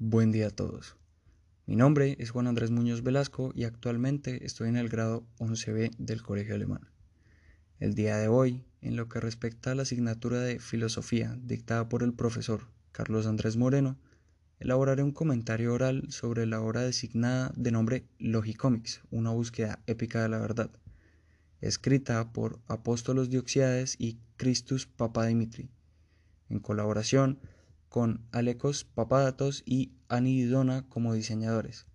Buen día a todos. Mi nombre es Juan Andrés Muñoz Velasco y actualmente estoy en el grado 11B del Colegio Alemán. El día de hoy, en lo que respecta a la asignatura de filosofía dictada por el profesor Carlos Andrés Moreno, elaboraré un comentario oral sobre la obra designada de nombre Logicomics, una búsqueda épica de la verdad, escrita por Apóstolos Dioxiades y Christus Papadimitri, en colaboración con Alekos Papadatos y Anidona como diseñadores.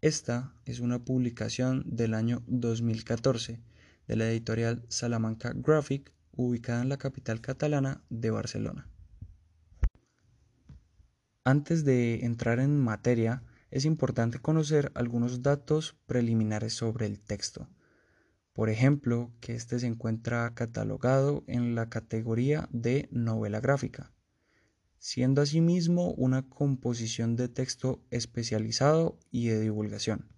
Esta es una publicación del año 2014 de la editorial Salamanca Graphic, ubicada en la capital catalana de Barcelona. Antes de entrar en materia, es importante conocer algunos datos preliminares sobre el texto. Por ejemplo, que este se encuentra catalogado en la categoría de novela gráfica siendo asimismo una composición de texto especializado y de divulgación,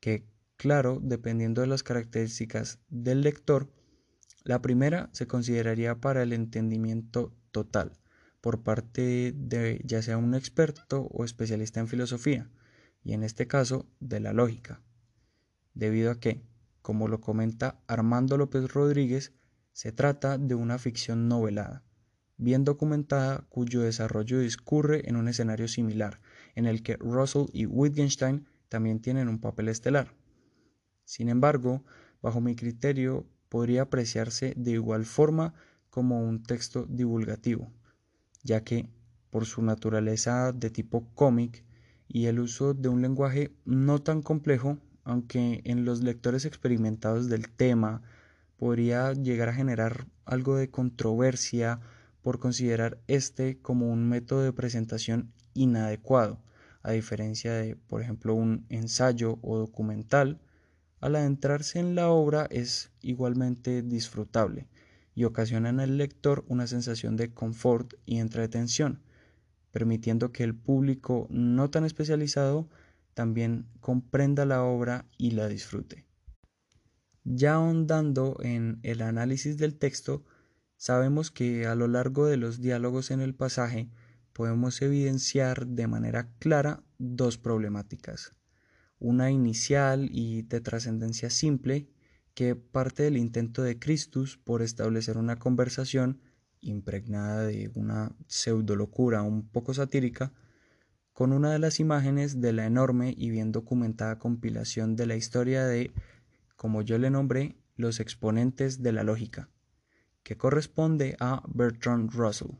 que, claro, dependiendo de las características del lector, la primera se consideraría para el entendimiento total, por parte de ya sea un experto o especialista en filosofía, y en este caso de la lógica, debido a que, como lo comenta Armando López Rodríguez, se trata de una ficción novelada, bien documentada cuyo desarrollo discurre en un escenario similar, en el que Russell y Wittgenstein también tienen un papel estelar. Sin embargo, bajo mi criterio, podría apreciarse de igual forma como un texto divulgativo, ya que, por su naturaleza de tipo cómic y el uso de un lenguaje no tan complejo, aunque en los lectores experimentados del tema podría llegar a generar algo de controversia por considerar este como un método de presentación inadecuado, a diferencia de, por ejemplo, un ensayo o documental, al adentrarse en la obra es igualmente disfrutable y ocasiona en el lector una sensación de confort y entretención, permitiendo que el público no tan especializado también comprenda la obra y la disfrute. Ya ahondando en el análisis del texto, Sabemos que a lo largo de los diálogos en el pasaje podemos evidenciar de manera clara dos problemáticas. Una inicial y de trascendencia simple, que parte del intento de Christus por establecer una conversación impregnada de una pseudolocura un poco satírica, con una de las imágenes de la enorme y bien documentada compilación de la historia de, como yo le nombré, los exponentes de la lógica, que corresponde a Bertrand Russell.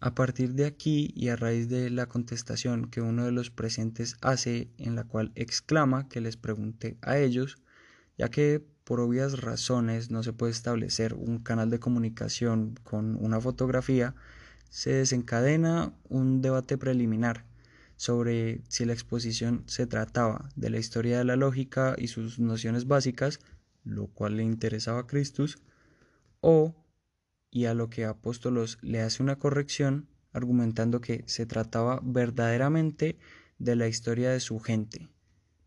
A partir de aquí y a raíz de la contestación que uno de los presentes hace en la cual exclama que les pregunte a ellos, ya que por obvias razones no se puede establecer un canal de comunicación con una fotografía, se desencadena un debate preliminar sobre si la exposición se trataba de la historia de la lógica y sus nociones básicas lo cual le interesaba a Christus, o, y a lo que Apóstolos le hace una corrección, argumentando que se trataba verdaderamente de la historia de su gente,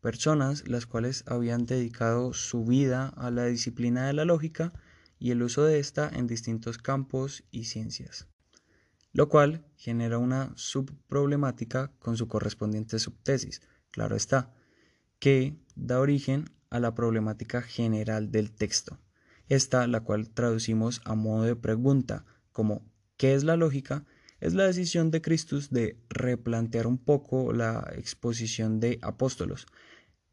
personas las cuales habían dedicado su vida a la disciplina de la lógica y el uso de ésta en distintos campos y ciencias, lo cual genera una subproblemática con su correspondiente subtesis, claro está, que da origen a la problemática general del texto. Esta, la cual traducimos a modo de pregunta, como ¿qué es la lógica? es la decisión de Christus de replantear un poco la exposición de apóstolos,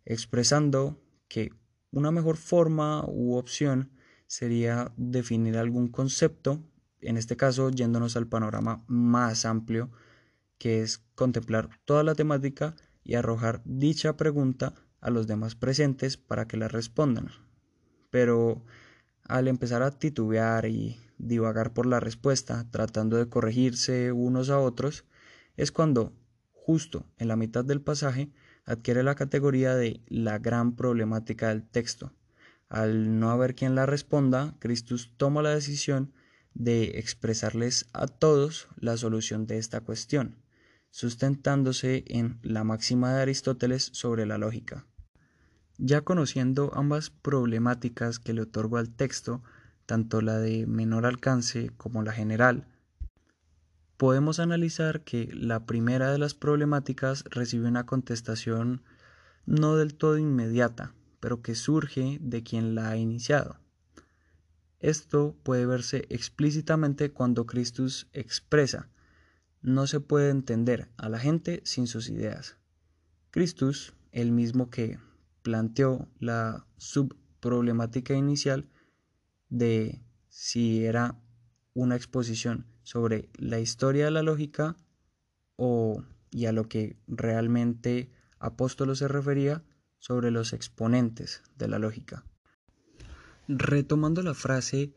expresando que una mejor forma u opción sería definir algún concepto, en este caso yéndonos al panorama más amplio, que es contemplar toda la temática y arrojar dicha pregunta a los demás presentes para que la respondan. Pero al empezar a titubear y divagar por la respuesta, tratando de corregirse unos a otros, es cuando, justo en la mitad del pasaje, adquiere la categoría de la gran problemática del texto. Al no haber quien la responda, Christus toma la decisión de expresarles a todos la solución de esta cuestión, sustentándose en la máxima de Aristóteles sobre la lógica. Ya conociendo ambas problemáticas que le otorgo al texto, tanto la de menor alcance como la general, podemos analizar que la primera de las problemáticas recibe una contestación no del todo inmediata, pero que surge de quien la ha iniciado. Esto puede verse explícitamente cuando Christus expresa no se puede entender a la gente sin sus ideas. Christus, el mismo que planteó la subproblemática inicial de si era una exposición sobre la historia de la lógica o y a lo que realmente Apóstolo se refería sobre los exponentes de la lógica. Retomando la frase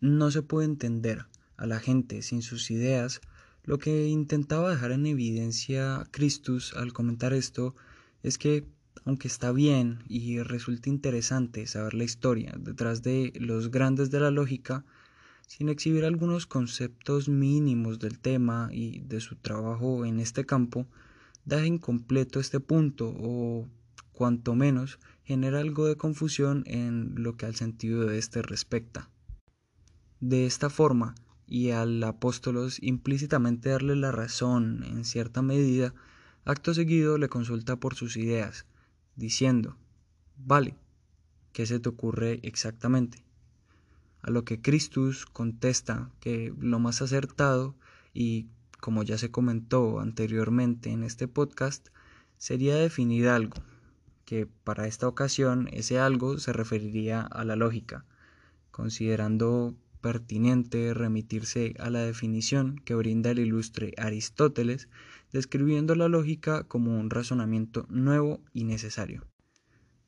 no se puede entender a la gente sin sus ideas, lo que intentaba dejar en evidencia Christus al comentar esto es que, aunque está bien y resulta interesante saber la historia detrás de los grandes de la lógica, sin exhibir algunos conceptos mínimos del tema y de su trabajo en este campo, deja incompleto este punto o, cuanto menos, genera algo de confusión en lo que al sentido de este respecta. De esta forma, y al apóstolos implícitamente darle la razón en cierta medida, acto seguido le consulta por sus ideas, diciendo, vale, ¿qué se te ocurre exactamente? A lo que Christus contesta que lo más acertado y, como ya se comentó anteriormente en este podcast, sería definir algo, que para esta ocasión ese algo se referiría a la lógica, considerando pertinente remitirse a la definición que brinda el ilustre Aristóteles, describiendo la lógica como un razonamiento nuevo y necesario,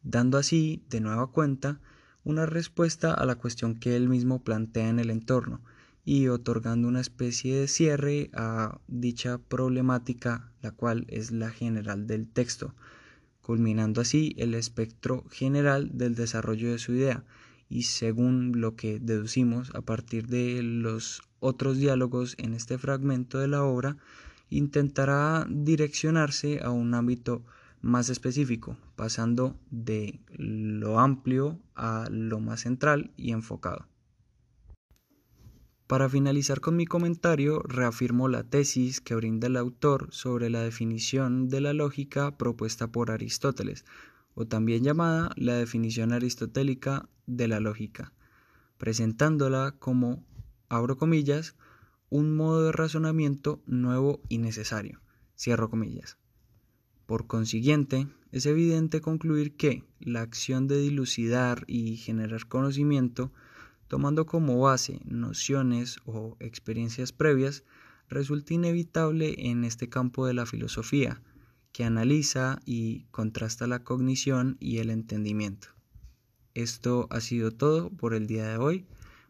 dando así, de nueva cuenta, una respuesta a la cuestión que él mismo plantea en el entorno, y otorgando una especie de cierre a dicha problemática, la cual es la general del texto, culminando así el espectro general del desarrollo de su idea, y según lo que deducimos a partir de los otros diálogos en este fragmento de la obra, intentará direccionarse a un ámbito más específico, pasando de lo amplio a lo más central y enfocado. Para finalizar con mi comentario, reafirmo la tesis que brinda el autor sobre la definición de la lógica propuesta por Aristóteles, o también llamada la definición aristotélica de la lógica, presentándola como, abro comillas, un modo de razonamiento nuevo y necesario, cierro comillas. Por consiguiente, es evidente concluir que la acción de dilucidar y generar conocimiento, tomando como base nociones o experiencias previas, resulta inevitable en este campo de la filosofía, que analiza y contrasta la cognición y el entendimiento. Esto ha sido todo por el día de hoy.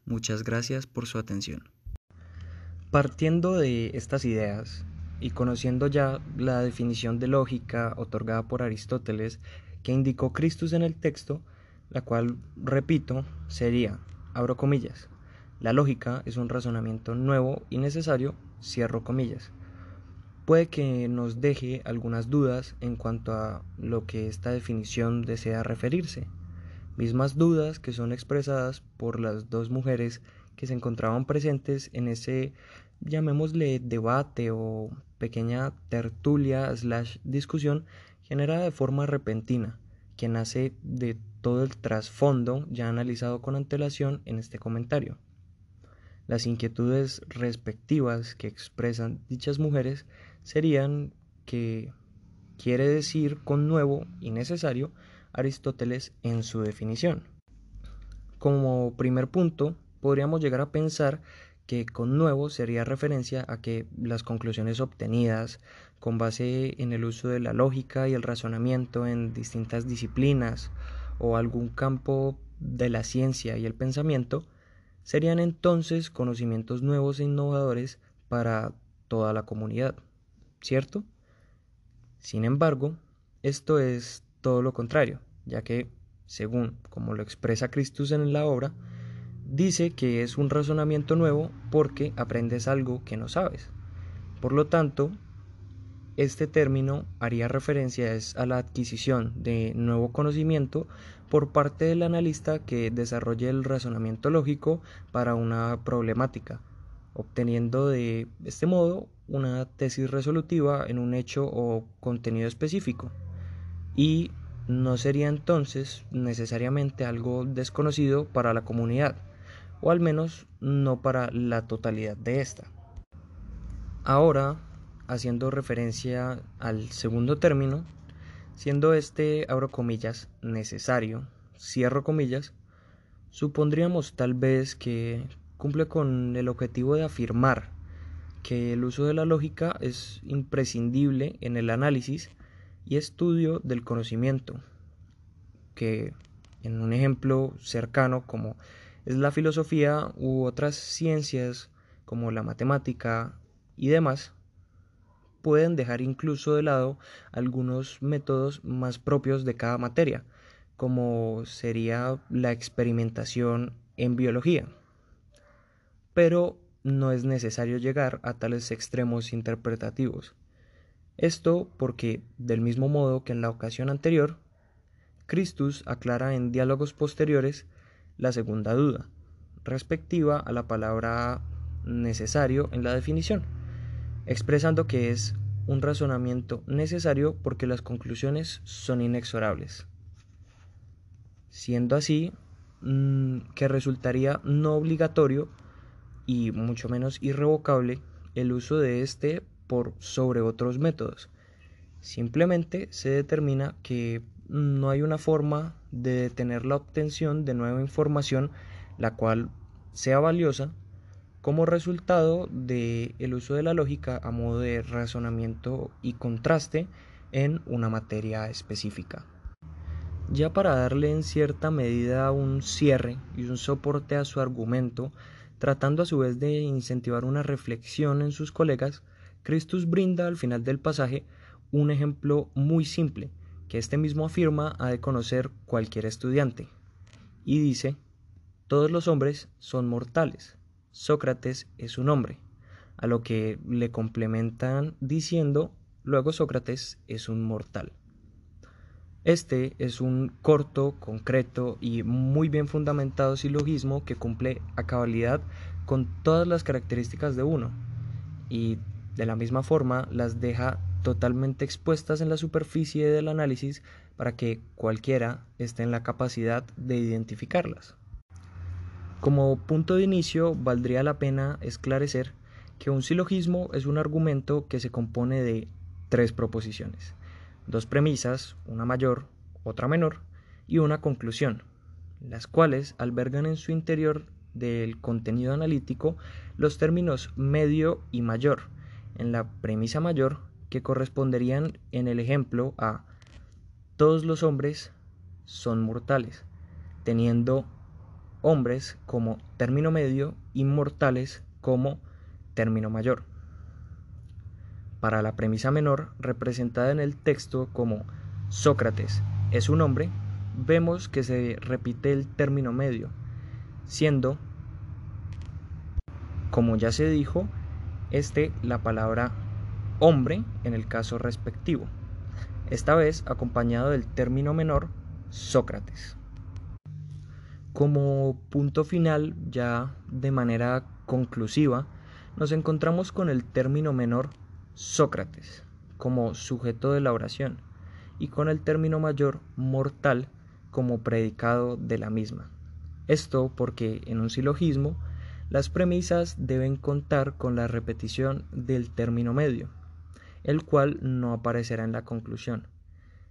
Muchas gracias por su atención. Partiendo de estas ideas y conociendo ya la definición de lógica otorgada por Aristóteles que indicó Christus en el texto, la cual, repito, sería, abro comillas, la lógica es un razonamiento nuevo y necesario, cierro comillas puede que nos deje algunas dudas en cuanto a lo que esta definición desea referirse, mismas dudas que son expresadas por las dos mujeres que se encontraban presentes en ese, llamémosle, debate o pequeña tertulia slash discusión generada de forma repentina, que nace de todo el trasfondo ya analizado con antelación en este comentario. Las inquietudes respectivas que expresan dichas mujeres serían que quiere decir con nuevo y necesario Aristóteles en su definición. Como primer punto, podríamos llegar a pensar que con nuevo sería referencia a que las conclusiones obtenidas con base en el uso de la lógica y el razonamiento en distintas disciplinas o algún campo de la ciencia y el pensamiento serían entonces conocimientos nuevos e innovadores para toda la comunidad. ¿Cierto? Sin embargo, esto es todo lo contrario, ya que, según como lo expresa Christus en la obra, dice que es un razonamiento nuevo porque aprendes algo que no sabes. Por lo tanto, este término haría referencia a la adquisición de nuevo conocimiento por parte del analista que desarrolle el razonamiento lógico para una problemática, obteniendo de este modo una tesis resolutiva en un hecho o contenido específico y no sería entonces necesariamente algo desconocido para la comunidad, o al menos no para la totalidad de esta. Ahora, haciendo referencia al segundo término, siendo este, abro comillas, necesario, cierro comillas, supondríamos tal vez que cumple con el objetivo de afirmar que el uso de la lógica es imprescindible en el análisis y estudio del conocimiento, que en un ejemplo cercano como es la filosofía u otras ciencias como la matemática y demás, pueden dejar incluso de lado algunos métodos más propios de cada materia, como sería la experimentación en biología. Pero no es necesario llegar a tales extremos interpretativos. Esto porque, del mismo modo que en la ocasión anterior, Christus aclara en diálogos posteriores la segunda duda, respectiva a la palabra necesario en la definición, expresando que es un razonamiento necesario porque las conclusiones son inexorables. Siendo así, mm, que resultaría no obligatorio y mucho menos irrevocable el uso de este por sobre otros métodos. Simplemente se determina que no hay una forma de detener la obtención de nueva información la cual sea valiosa como resultado del el uso de la lógica a modo de razonamiento y contraste en una materia específica. Ya para darle en cierta medida un cierre y un soporte a su argumento, tratando a su vez de incentivar una reflexión en sus colegas, Christus brinda al final del pasaje un ejemplo muy simple que este mismo afirma ha de conocer cualquier estudiante. Y dice, todos los hombres son mortales. Sócrates es un hombre, a lo que le complementan diciendo, luego Sócrates es un mortal. Este es un corto, concreto y muy bien fundamentado silogismo que cumple a cabalidad con todas las características de uno y de la misma forma las deja totalmente expuestas en la superficie del análisis para que cualquiera esté en la capacidad de identificarlas. Como punto de inicio, valdría la pena esclarecer que un silogismo es un argumento que se compone de tres proposiciones, dos premisas, una mayor, otra menor, y una conclusión, las cuales albergan en su interior del contenido analítico los términos medio y mayor. En la premisa mayor que corresponderían en el ejemplo a todos los hombres son mortales, teniendo hombres como término medio y mortales como término mayor. Para la premisa menor, representada en el texto como Sócrates es un hombre, vemos que se repite el término medio, siendo, como ya se dijo, este la palabra hombre en el caso respectivo, esta vez acompañado del término menor Sócrates. Como punto final, ya de manera conclusiva, nos encontramos con el término menor Sócrates como sujeto de la oración y con el término mayor mortal como predicado de la misma. Esto porque en un silogismo las premisas deben contar con la repetición del término medio, el cual no aparecerá en la conclusión,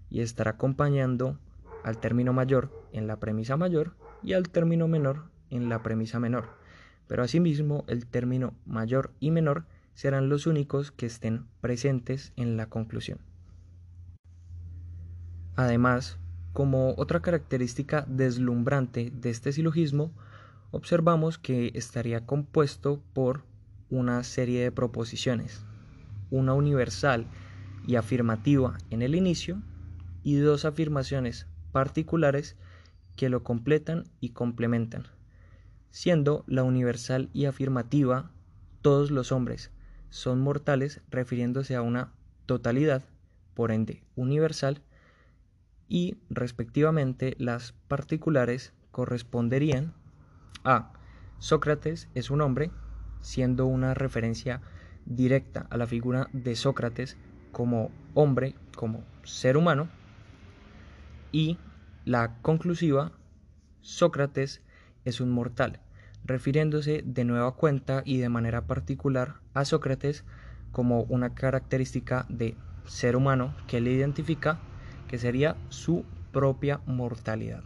y estará acompañando al término mayor en la premisa mayor y al término menor en la premisa menor, pero asimismo el término mayor y menor serán los únicos que estén presentes en la conclusión. Además, como otra característica deslumbrante de este silogismo, observamos que estaría compuesto por una serie de proposiciones, una universal y afirmativa en el inicio y dos afirmaciones particulares que lo completan y complementan, siendo la universal y afirmativa todos los hombres son mortales refiriéndose a una totalidad, por ende universal, y respectivamente las particulares corresponderían a Sócrates es un hombre, siendo una referencia directa a la figura de Sócrates como hombre, como ser humano, y la conclusiva, Sócrates es un mortal, refiriéndose de nueva cuenta y de manera particular a Sócrates como una característica de ser humano que le identifica, que sería su propia mortalidad.